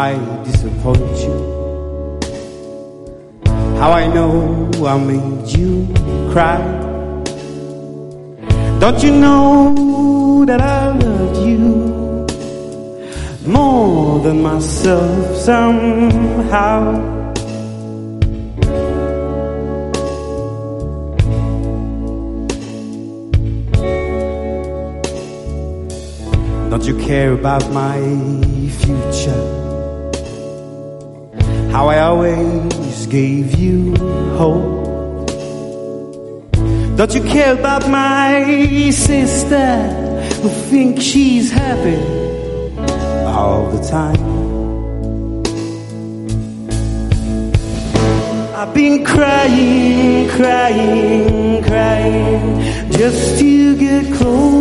I disappoint you. How I know I made you cry. Don't you know that I loved you more than myself somehow? Don't you care about my future? How I always gave you hope. Don't you care about my sister who thinks she's happy all the time? I've been crying, crying, crying just to get close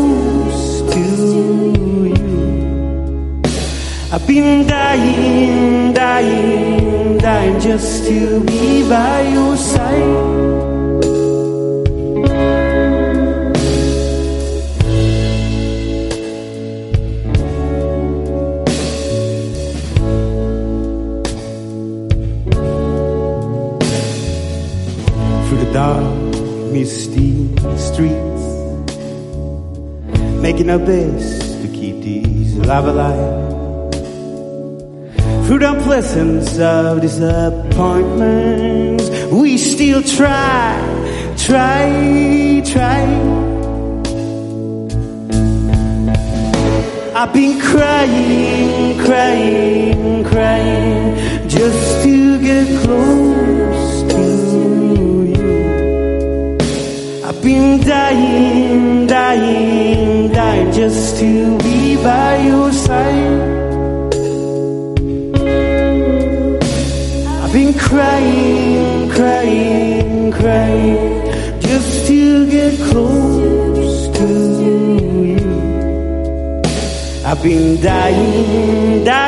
I've been dying, dying, dying just to be by your side. Through the dark, misty streets, making our best to keep these love alive through the pleasance of disappointments, we still try, try, try. I've been crying, crying, crying just to get close to you. I've been dying, dying, dying just to be by your side. Crying, crying, crying just to get close to you. I've been dying, dying,